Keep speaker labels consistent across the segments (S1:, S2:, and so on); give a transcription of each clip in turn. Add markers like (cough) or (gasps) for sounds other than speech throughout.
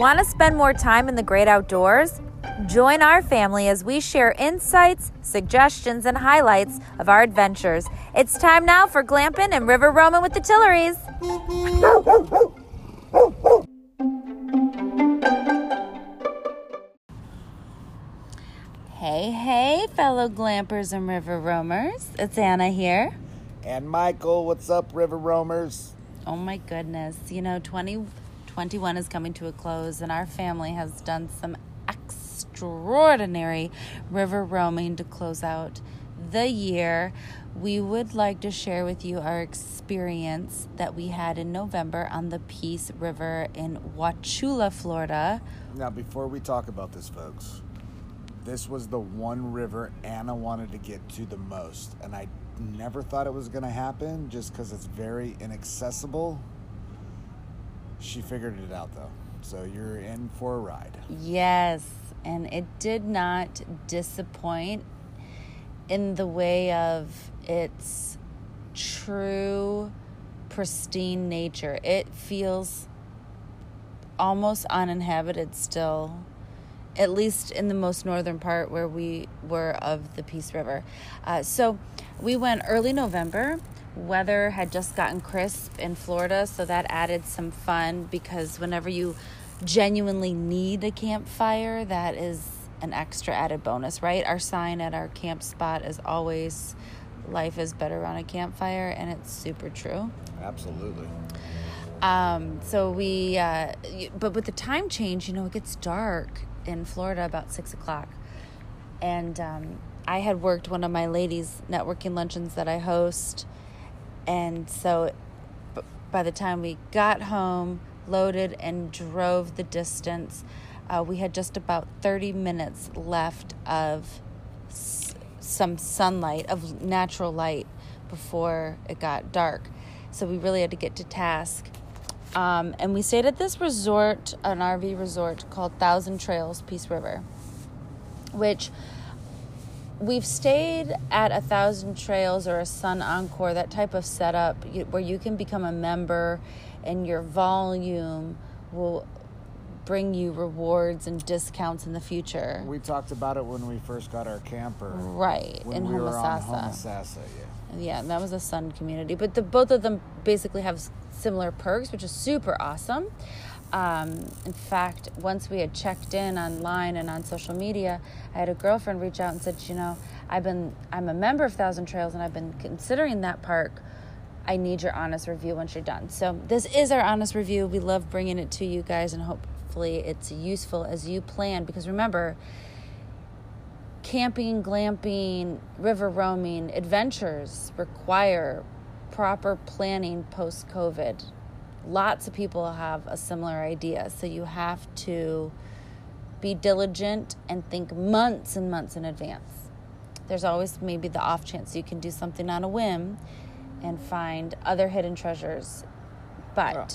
S1: Want to spend more time in the great outdoors? Join our family as we share insights, suggestions, and highlights of our adventures. It's time now for glamping and river roaming with the Tillerys. Hey, hey, fellow glampers and river roamers. It's Anna here.
S2: And Michael, what's up, River Roamers?
S1: Oh my goodness. You know, 2021 is coming to a close, and our family has done some extraordinary river roaming to close out the year. We would like to share with you our experience that we had in November on the Peace River in Wauchula, Florida.
S2: Now, before we talk about this, folks, this was the one river Anna wanted to get to the most, and I never thought it was going to happen just because it's very inaccessible. She figured it out though, so you're in for a ride.
S1: Yes, and it did not disappoint in the way of its true pristine nature. It feels almost uninhabited still at least in the most northern part where we were of the Peace River. Uh, so we went early November. Weather had just gotten crisp in Florida, so that added some fun because whenever you genuinely need a campfire, that is an extra added bonus, right? Our sign at our camp spot is always life is better on a campfire, and it's super true.
S2: Absolutely.
S1: Um, so we, uh, but with the time change, you know, it gets dark in Florida about six o'clock. And um, I had worked one of my ladies' networking luncheons that I host. And so by the time we got home, loaded, and drove the distance, uh, we had just about 30 minutes left of s- some sunlight, of natural light, before it got dark. So we really had to get to task. Um, and we stayed at this resort, an RV resort called Thousand Trails Peace River, which we've stayed at a Thousand Trails or a Sun Encore, that type of setup where you can become a member and your volume will bring you rewards and discounts in the future.
S2: We talked about it when we first got our camper.
S1: Right,
S2: when
S1: in
S2: we were on
S1: Homosassa.
S2: Homosassa, yeah.
S1: Yeah, that was a Sun community, but the both of them basically have similar perks, which is super awesome. Um, in fact, once we had checked in online and on social media, I had a girlfriend reach out and said, "You know, I've been I'm a member of Thousand Trails and I've been considering that park. I need your honest review once you're done." So this is our honest review. We love bringing it to you guys, and hopefully it's useful as you plan. Because remember, camping, glamping, river roaming, adventures require proper planning post COVID. Lots of people have a similar idea. So you have to be diligent and think months and months in advance. There's always maybe the off chance you can do something on a whim and find other hidden treasures. But
S2: Well,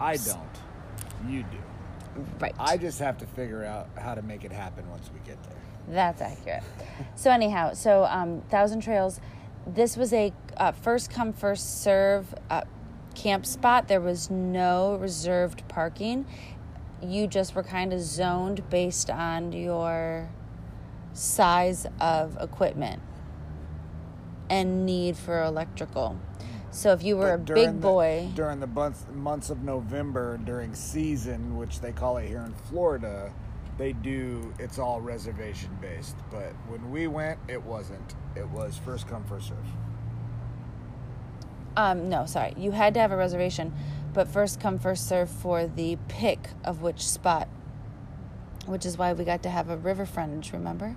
S2: I don't. You do.
S1: right.
S2: I just have to figure out how to make it happen once we get there.
S1: That's accurate. So anyhow, so um, Thousand Trails, this was a uh, first come first serve uh, camp spot. There was no reserved parking. You just were kind of zoned based on your size of equipment and need for electrical. So if you were
S2: But
S1: a big
S2: the-
S1: boy,
S2: during the months, months of November, during season, which they call it here in Florida, they do it's all reservation based. But when we went, it wasn't. It was first come first serve.
S1: Um, no, sorry. You had to have a reservation, but first come, first serve for the pick of which spot, which is why we got to have a river frontage, remember?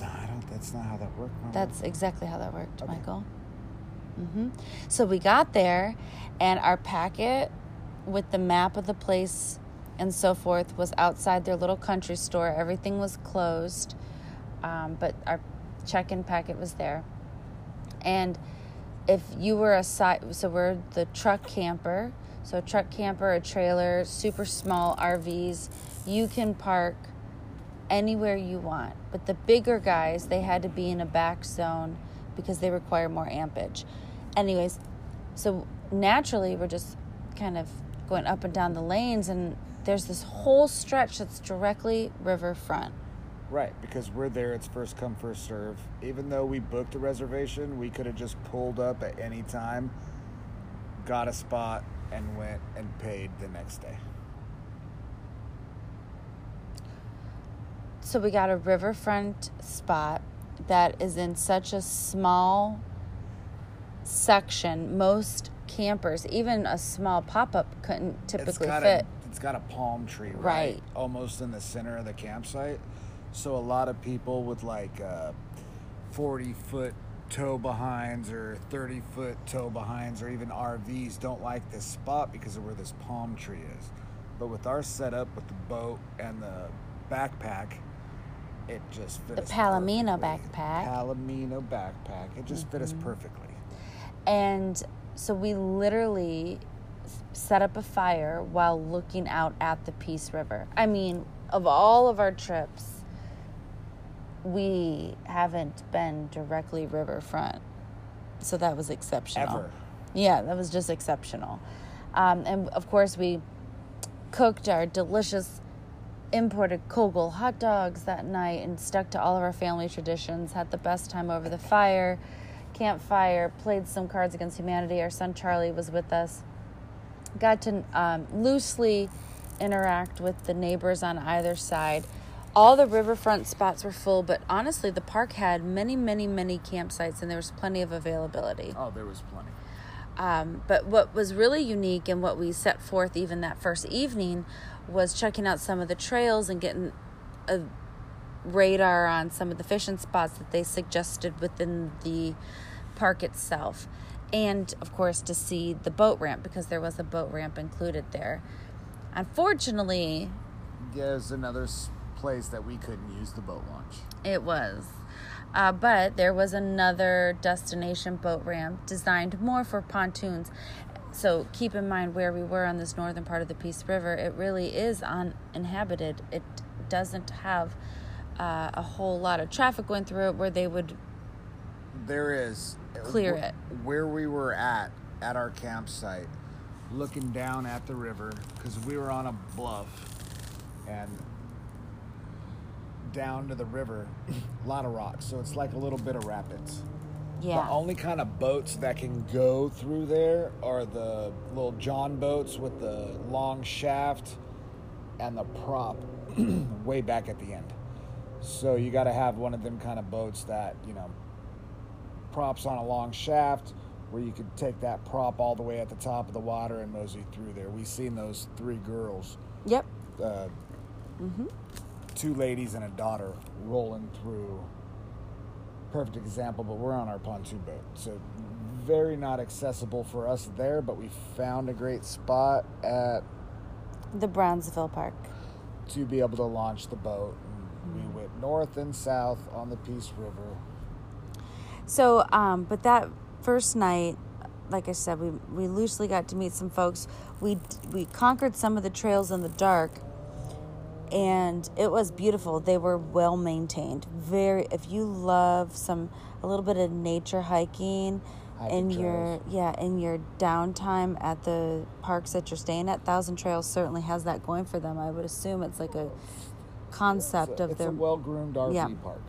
S2: No, I don't. That's not how that worked. Mama.
S1: That's exactly how that worked,
S2: Okay.
S1: Michael. hmm So we got there, and our packet with the map of the place and so forth was outside their little country store. Everything was closed, um, but our check in packet was there. And if you were a side, so we're the truck camper. So a truck camper, a trailer, super small RVs, you can park anywhere you want. But the bigger guys, they had to be in a back zone because they require more ampage. Anyways, so naturally we're just kind of going up and down the lanes, and there's this whole stretch that's directly riverfront.
S2: Right, because we're there, it's first come, first serve. Even though we booked a reservation, we could have just pulled up at any time, got a spot, and went and paid the next day.
S1: So we got a riverfront spot that is in such a small section. Most campers, even a small pop up, couldn't typically
S2: got
S1: fit.
S2: A, it's got a palm tree, right?
S1: Right.
S2: Almost in the center of the campsite. So a lot of people with like uh, 40 foot tow behinds or 30 foot tow behinds or even RVs don't like this spot because of where this palm tree is. But with our setup with the boat and the backpack, it just fit
S1: The
S2: us
S1: Palomino
S2: perfectly.
S1: backpack.
S2: Palomino backpack. It just fit us
S1: Mm-hmm.
S2: perfectly.
S1: And so we literally set up a fire while looking out at the Peace River. I mean, of all of our trips, we haven't been directly riverfront. So that was exceptional.
S2: Ever.
S1: Yeah, that was just exceptional. Um, and of course, we cooked our delicious imported Koegel hot dogs that night and stuck to all of our family traditions. Had the best time over the fire, campfire, played some Cards Against Humanity. Our son Charlie was with us. Got to um, loosely interact with the neighbors on either side. All the riverfront spots were full, but honestly, the park had many, many, many campsites and there was plenty of availability.
S2: Oh, there was plenty.
S1: Um, but what was really unique and what we set forth even that first evening was checking out some of the trails and getting a radar on some of the fishing spots that they suggested within the park itself. And of course, to see the boat ramp because there was a boat ramp included there. Unfortunately,
S2: There's another s- place that we couldn't use the boat launch.
S1: It was. Uh, but there was another destination boat ramp designed more for pontoons. So keep in mind where we were on this northern part of the Peace River. It really is uninhabited. It doesn't have uh, a whole lot of traffic going through it where they would.
S2: There is
S1: Clear it.
S2: Where we were at at our campsite, looking down at the river because we were on a bluff, and down to the river, a (clears throat) lot of rocks. So it's like a little bit of rapids.
S1: Yeah.
S2: The only kind of boats that can go through there are the little John boats with the long shaft and the prop (clears throat) way back at the end. So you got to have one of them kind of boats that, you know, props on a long shaft where you could take that prop all the way at the top of the water and mosey through there. We seen those three girls,
S1: Yep.
S2: uh, two ladies and a daughter rolling through. Perfect example, but we're on our pontoon boat, so very not accessible for us there. But we found a great spot at
S1: The Brownsville Park.
S2: to be able to launch the boat. And we went north and south on the Peace River.
S1: So, um, but that first night, like I said, we we loosely got to meet some folks. We we conquered some of the trails in the dark, and it was beautiful. They were well maintained. Very. If you love some a little bit of nature hiking. In
S2: Hiking
S1: your yeah, in your downtime at the parks that you're staying at, Thousand Trails certainly has that going for them. I would assume it's like a concept
S2: a,
S1: of their
S2: well-groomed RV
S1: Yeah.
S2: park.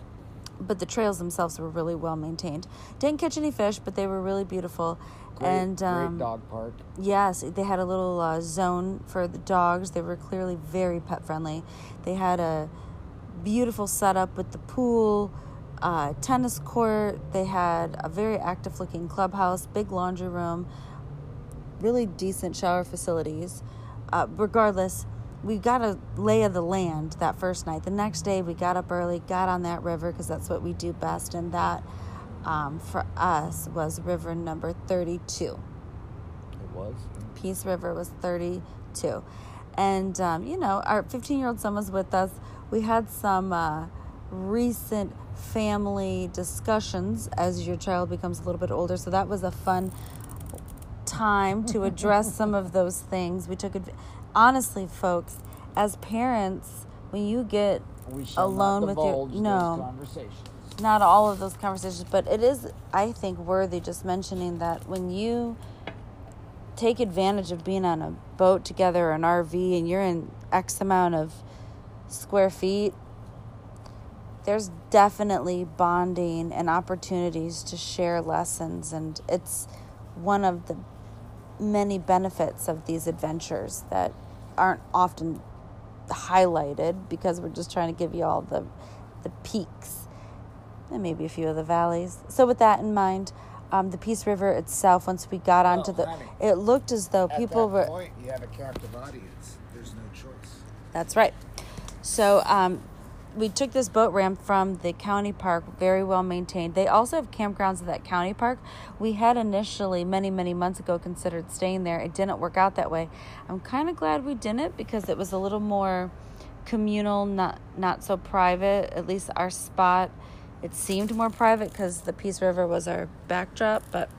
S1: but the trails themselves were really well maintained. Didn't catch any fish, but they were really beautiful.
S2: Great,
S1: and um,
S2: great dog park.
S1: yes, they had a little uh, zone for the dogs. They were clearly very pet friendly. They had a beautiful setup with the pool, uh, tennis court. They had a very active looking clubhouse, big laundry room, really decent shower facilities. Uh, regardless, we got a lay of the land that first night. The next day, we got up early, got on that river because that's what we do best, and that um, for us was river number 32.
S2: It was.
S1: Peace River was 32. And, um, you know, our 15 year old son was with us. We had some uh, recent family discussions as your child becomes a little bit older. So that was a fun time to address (laughs) some of those things. We took, adv- honestly, folks, as parents, when you get alone with your no. Not all of those conversations, but it is, I think, worthy just mentioning that when you take advantage of being on a boat together or an RV and you're in X amount of square feet, there's definitely bonding and opportunities to share lessons. And it's one of the many benefits of these adventures that aren't often highlighted because we're just trying to give you all the, the peaks and maybe a few of the valleys. So, with that in mind, um, the Peace River itself, once we got onto
S2: Oh,
S1: the,
S2: honey.
S1: it looked as though people were.
S2: point, you have a captive audience. There's no choice.
S1: That's right. So um, we took this boat ramp from the county park, very well maintained. They also have campgrounds at that county park. We had initially, many, many months ago, considered staying there. It didn't work out that way. I'm kind of glad we didn't because it was a little more communal, not not so private. At least our spot, it seemed more private because the Peace River was our backdrop, but.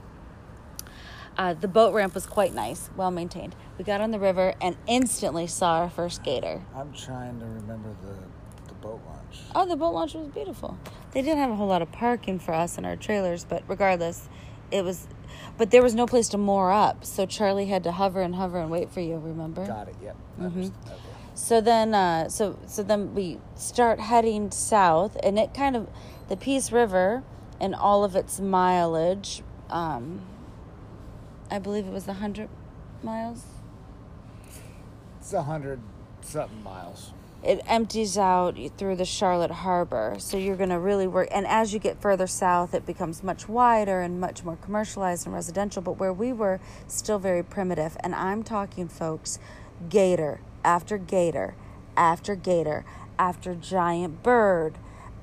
S1: Uh, the boat ramp was quite nice, well maintained. We got on the river and instantly saw our first gator.
S2: I'm trying to remember the, the boat launch.
S1: Oh, the boat launch was beautiful. They didn't have a whole lot of parking for us in our trailers, but regardless, it was. But there was no place to moor up, so Charlie had to hover and hover and wait for you. Remember?
S2: Got it. Yep.
S1: Mm-hmm. So then, uh, so so then we start heading south, and it kind of the Peace River and all of its mileage. Um, I believe it was a hundred miles.
S2: It's a hundred something miles.
S1: it empties out through the Charlotte Harbor. So you're going to really work. And as you get further south, it becomes much wider and much more commercialized and residential. But where we were, still very primitive. And I'm talking, folks, gator after gator after gator after giant bird.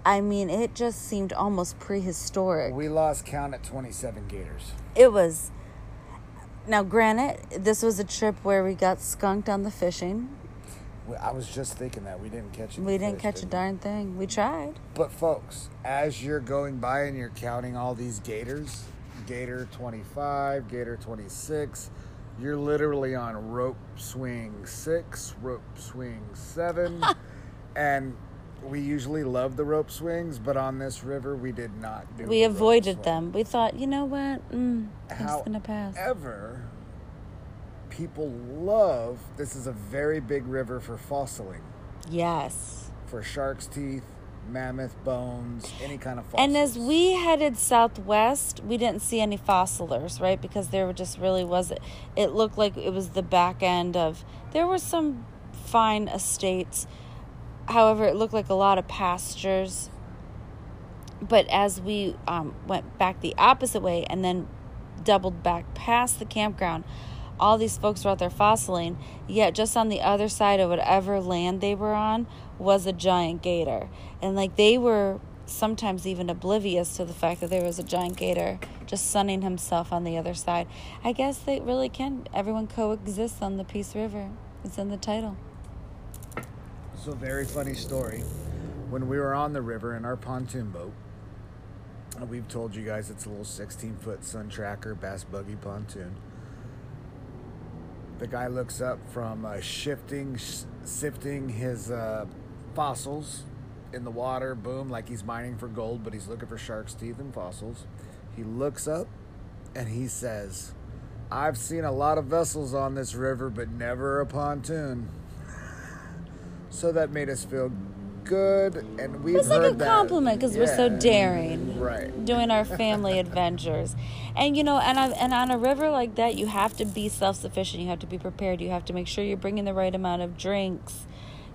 S1: I mean, it just seemed almost prehistoric.
S2: We lost count at 27 gators.
S1: It was. Now, granted, this was a trip where we got skunked on the fishing.
S2: I was just thinking that we didn't catch any
S1: We didn't
S2: fish,
S1: catch a
S2: did we?
S1: darn thing. We tried.
S2: But folks, as you're going by and you're counting all these gators, gator 25, gator 26, you're literally on rope swing 6, rope swing 7, (laughs) and we usually love the rope swings, but on this river we did not do
S1: we avoided them. We thought, you know what? Mm, I'm gonna pass.
S2: However, people love this is a very big river for fossiling,
S1: Yes.
S2: for shark's teeth, mammoth bones, any kind of fossils.
S1: And as we headed southwest, we didn't see any fossilers, right? Because there just really was it It looked like it was the back end of there were some fine estates. However, it looked like a lot of pastures. But as we um, went back the opposite way and then doubled back past the campground, all these folks were out there fossiling. Yet, just on the other side of whatever land they were on was a giant gator. And like they were sometimes even oblivious to the fact that there was a giant gator just sunning himself on the other side. I guess they really can. Everyone coexists on the Peace River. It's in the title.
S2: So, very funny story. When we were on the river in our pontoon boat, uh, we've told you guys it's a little 16 foot sun tracker bass buggy pontoon. The guy looks up from uh, shifting, sh- sifting his uh, fossils in the water, boom, like he's mining for gold, but he's looking for shark's teeth and fossils. He looks up and he says, I've seen a lot of vessels on this river, but never a pontoon. (laughs) So that made us feel good, and we've
S1: It's like a compliment because we're so daring.
S2: Right.
S1: doing our (laughs) family adventures. And you know and, I, and on a river like that you have to be self-sufficient. You have to be prepared. You have to make sure you're bringing the right amount of drinks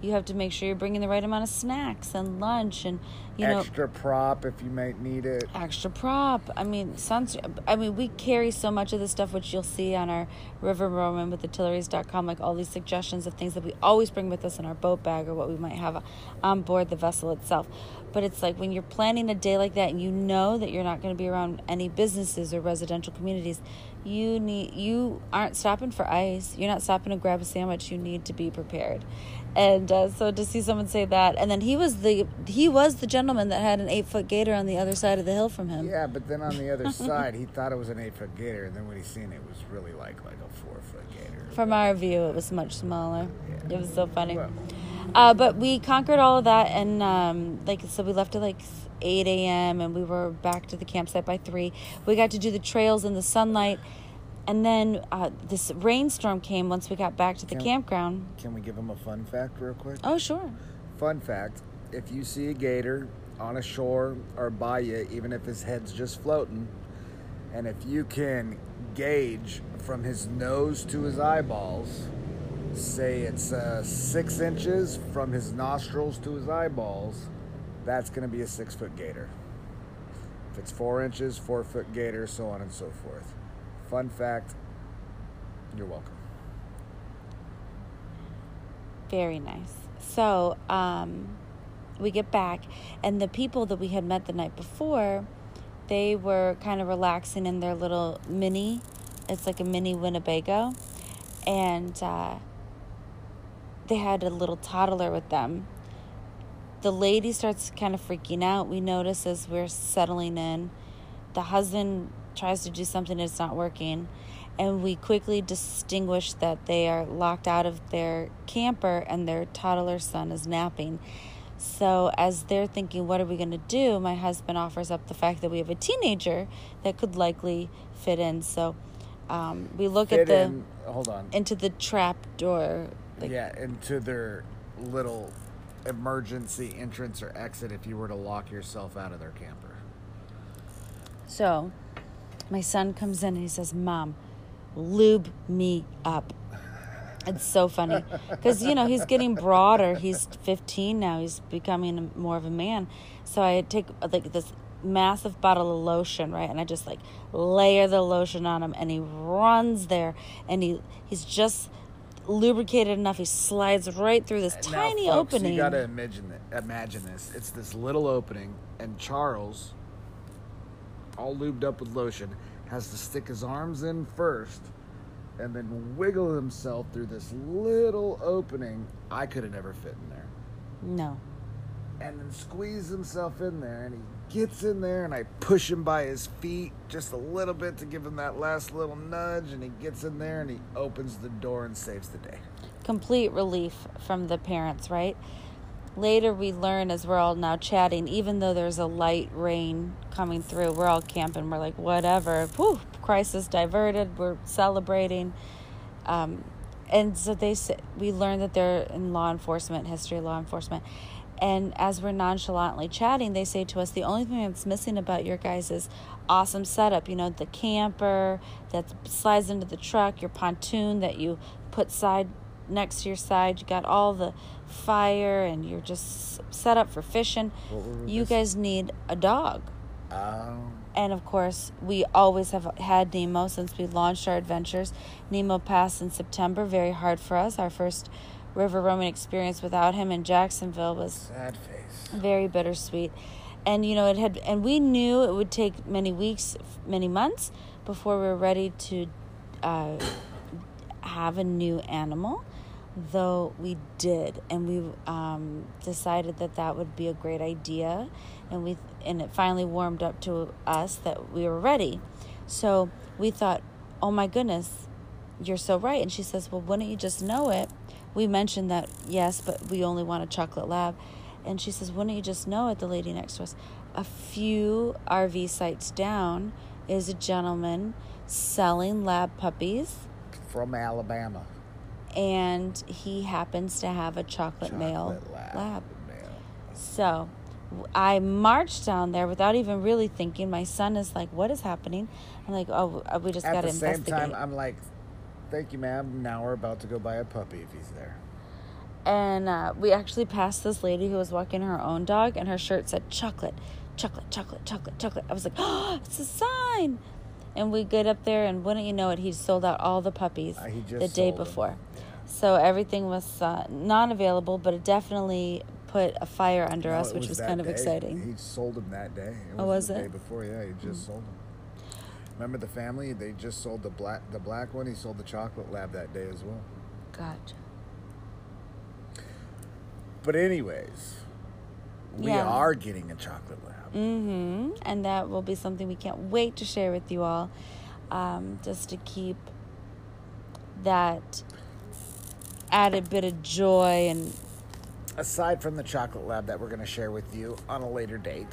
S1: you have to make sure you're bringing the right amount of snacks and lunch and you know
S2: Extra prop if you might need it.
S1: extra prop. I mean, suns. I mean, we carry so much of the stuff, which you'll see on our River Roamin with Tillerys.com, like all these suggestions of things that we always bring with us in our boat bag or what we might have on board the vessel itself. But it's like when you're planning a day like that and you know that you're not going to be around any businesses or residential communities, you need you aren't stopping for ice. You're not stopping to grab a sandwich. You need to be prepared. And uh, so to see someone say that, and then he was the he was the gentleman that had an eight foot gator on the other side of the hill from him.
S2: Yeah, but then on the other (laughs) side, he thought it was an eight foot gator, and then when he seen it, it was really like like a four foot gator.
S1: From our view, it was much smaller.
S2: Yeah.
S1: It was so funny.
S2: Well.
S1: Uh, but we conquered all of that, and um, like so, we left at like eight a.m. and we were back to the campsite by three. We got to do the trails in the sunlight. And then uh, this rainstorm came once we got back to the
S2: Can-
S1: campground.
S2: Can we give them a fun fact real quick?
S1: Oh, sure.
S2: Fun fact if you see a gator on a shore or by you, even if his head's just floating, and if you can gauge from his nose to his eyeballs, say it's uh, six inches from his nostrils to his eyeballs, that's going to be a six foot gator. If it's four inches, four foot gator, so on and so forth. Fun fact you're welcome.
S1: Very nice. So, um, we get back, and the people that we had met the night before, they were kind of relaxing in their little mini. It's like a mini Winnebago, and uh, they had a little toddler with them. The lady starts kind of freaking out. We notice as we're settling in. The husband tries to do something, it's not working. And we quickly distinguish that they are locked out of their camper and their toddler son is napping. So, as they're thinking, what are we going to do? My husband offers up the fact that we have a teenager that could likely fit in. So, um, we look
S2: Fit
S1: at the
S2: in, hold on.
S1: into the trap door. Like,
S2: yeah, into their little emergency entrance or exit if you were to lock yourself out of their camper.
S1: So, my son comes in and he says, "Mom, lube me up." It's so funny because you know he's getting broader. He's 15 now. He's becoming more of a man. So I take like this massive bottle of lotion, right, and I just like layer the lotion on him, and he runs there, and he he's just lubricated enough. He slides right through this
S2: Now,
S1: tiny
S2: folks,
S1: opening.
S2: You gotta imagine it, imagine this. It's this little opening, and Charles, all lubed up with lotion, has to stick his arms in first, and then wiggle himself through this little opening. I could have never fit in there.
S1: no,
S2: and then squeeze himself in there and he gets in there and I push him by his feet just a little bit to give him that last little nudge and he gets in there and he opens the door and saves the day.
S1: complete relief from the parents, right? Later, we learn as we're all now chatting, even though there's a light rain coming through, we're all camping. We're like, whatever. Whew, crisis diverted. We're celebrating. Um, and so they say, we learn that they're in law enforcement, history law enforcement. And as we're nonchalantly chatting, they say to us, the only thing that's missing about your guys' is awesome setup, you know, the camper that slides into the truck, your pontoon that you put side next to your side, you got all the fire, and you're just set up for fishing. You
S2: missing?
S1: guys need a dog.
S2: Um,
S1: And of course, we always have had Nemo since we launched our adventures. Nemo passed in September, very hard for us. Our first river roaming experience without him in Jacksonville was
S2: sad face.
S1: very bittersweet. And you know, it had, and we knew it would take many weeks, many months before we were ready to uh, have a new animal. Though we did, and we um, decided that that would be a great idea, and we and it finally warmed up to us that we were ready. So we thought, oh my goodness, you're so right. And she says, well, wouldn't you just know it? We mentioned that yes, but we only want a chocolate lab. And she says, wouldn't you just know it? The lady next to us, a few RV sites down, is a gentleman selling lab puppies,
S2: From Alabama.
S1: And he happens to have a chocolate, male
S2: lab.
S1: lab. So I marched down there without even really thinking. My son is like, "What is happening?" I'm like, "Oh, uh, we just got to investigate."
S2: At the same
S1: investigate."
S2: time, I'm like, thank you, ma'am. Now we're about to go buy a puppy if he's there.
S1: and uh, we actually passed this lady who was walking her own dog, and her shirt said "chocolate, chocolate, chocolate, chocolate, chocolate." I was like, "Oh, (gasps) it's a sign!" And we get up there, and wouldn't you know it, he sold out all the puppies
S2: Uh,
S1: the day before. So everything was uh, not available, but it definitely put a fire under
S2: No,
S1: us, which was
S2: that
S1: kind of
S2: day.
S1: exciting.
S2: He sold them that day. It
S1: Oh, was it
S2: the
S1: it?
S2: day before? Yeah, he just sold them. Remember the family? They just sold the black the black one. He sold the chocolate lab that day as well.
S1: Gotcha.
S2: But anyways, we
S1: Yeah.
S2: are getting a chocolate lab.
S1: Mm-hmm. And that will be something we can't wait to share with you all, um, just to keep that added bit of joy and
S2: Aside from the chocolate lab that we're going to share with you on a later date,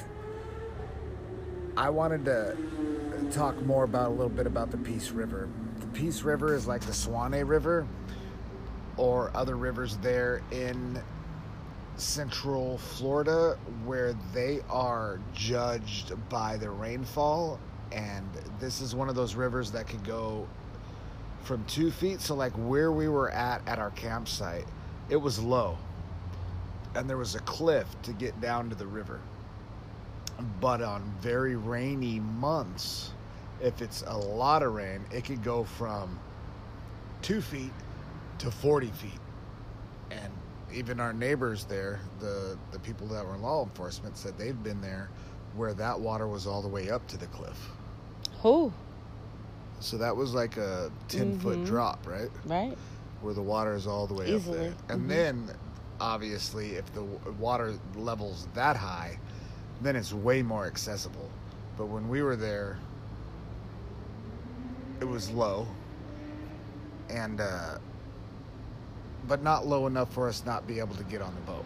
S2: I wanted to talk more about a little bit about the Peace River. The Peace River is like the Suwannee River or other rivers there in central Florida where they are judged by the rainfall. And this is one of those rivers that could go from two feet. So, like where we were at at our campsite, it was low. And there was a cliff to get down to the river. But on very rainy months, if it's a lot of rain, it could go from two feet to 40 feet. And even our neighbors there, the, the people that were in law enforcement, said they've been there where that water was all the way up to the cliff.
S1: Oh,
S2: So that was like a 10 foot
S1: Mhm.
S2: drop, right?
S1: right.
S2: Where the water is all the way
S1: Easily.
S2: up there. And
S1: Mhm.
S2: then, obviously, if the water level's that high, then it's way more accessible. But when we were there, it was low. And, uh, but not low enough for us not be able to get on the boat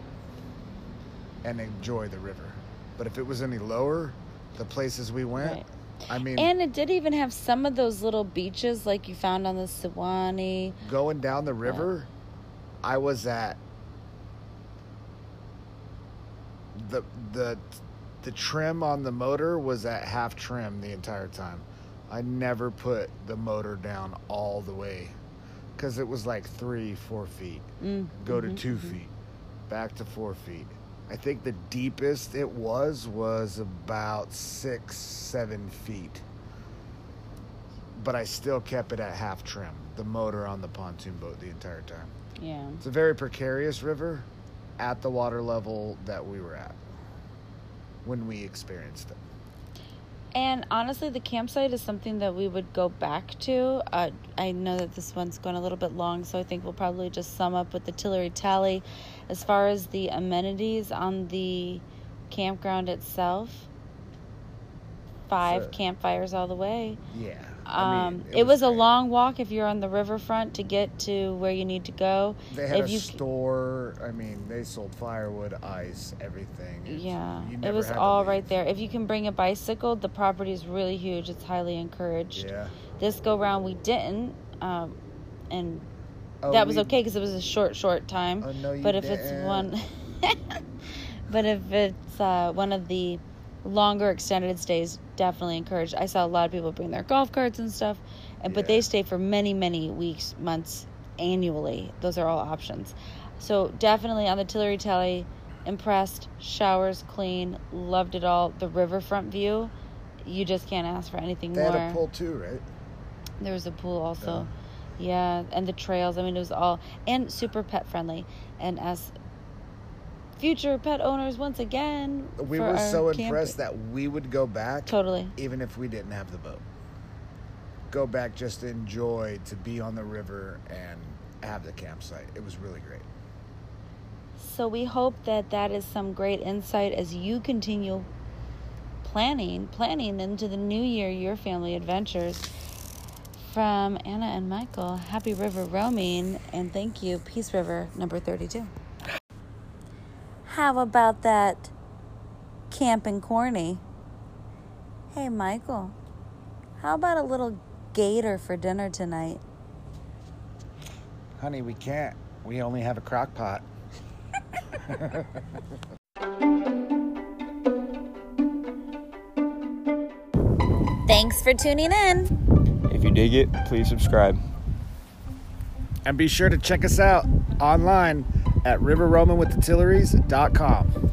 S2: and enjoy the river. But if it was any lower, the places we went,
S1: Right.
S2: I mean,
S1: And it did even have some of those little beaches like you found on the Suwannee.
S2: going down the river, I was at the the the trim on the motor was at half trim the entire time. I never put the motor down all the way because it was like three, four feet.
S1: Mm,
S2: Go to
S1: mhm,
S2: 2
S1: mhm.
S2: feet, back to four feet. I think the deepest it was was about six, seven feet. But I still kept it at half trim, the motor on the pontoon boat the entire time.
S1: Yeah.
S2: It's a very precarious river at the water level that we were at when we experienced it.
S1: And honestly, the campsite is something that we would go back to. Uh, I know that this one's going a little bit long, so I think we'll probably just sum up with the Tillery Tally. As far as the amenities on the campground itself, five
S2: Sure.
S1: campfires all the way.
S2: Yeah.
S1: Um, it, was, a long walk if you're on the riverfront to get to where you need to go.
S2: They had
S1: if
S2: a
S1: you-
S2: store. I mean, they sold firewood, ice, everything. It's-
S1: Yeah, it was all right there. If you can bring a bicycle, the property is really huge. It's highly encouraged.
S2: Yeah.
S1: This go round we didn't, um, and
S2: Oh,
S1: that was
S2: we-
S1: okay because it was a short, short time.
S2: Oh, no, you
S1: but if it's
S2: didn't.
S1: one, (laughs) but if it's uh, one of the longer extended stays, definitely encouraged. I saw a lot of people bring their golf carts and stuff, and but they stay for many, many weeks, months, annually. Those are all options. So definitely on the Tillery Tally, impressed. Showers clean, loved it all. The riverfront view, you just can't ask for anything
S2: They
S1: more.
S2: They had a pool too, right?
S1: There was a pool also. Yeah, and the trails. I mean, it was all and super pet friendly. And as future pet owners, once again,
S2: We were so
S1: camp-
S2: impressed that we would go back,
S1: Totally.
S2: even if we didn't have the boat. Go back just to enjoy to be on the river and have the campsite. It was really great.
S1: So we hope that that is some great insight as you continue planning, planning into the new year your family adventures. From Anna and Michael, happy river roaming, and thank you, Peace River number 32. How about that camp in Corny? Hey, Michael, how about a little gator for dinner tonight?
S2: Honey, we can't. We only have a crock pot.
S1: Thanks for tuning in.
S3: If you dig it, please subscribe.
S2: And be sure to check us out online at riverroaminwiththetillerys.com.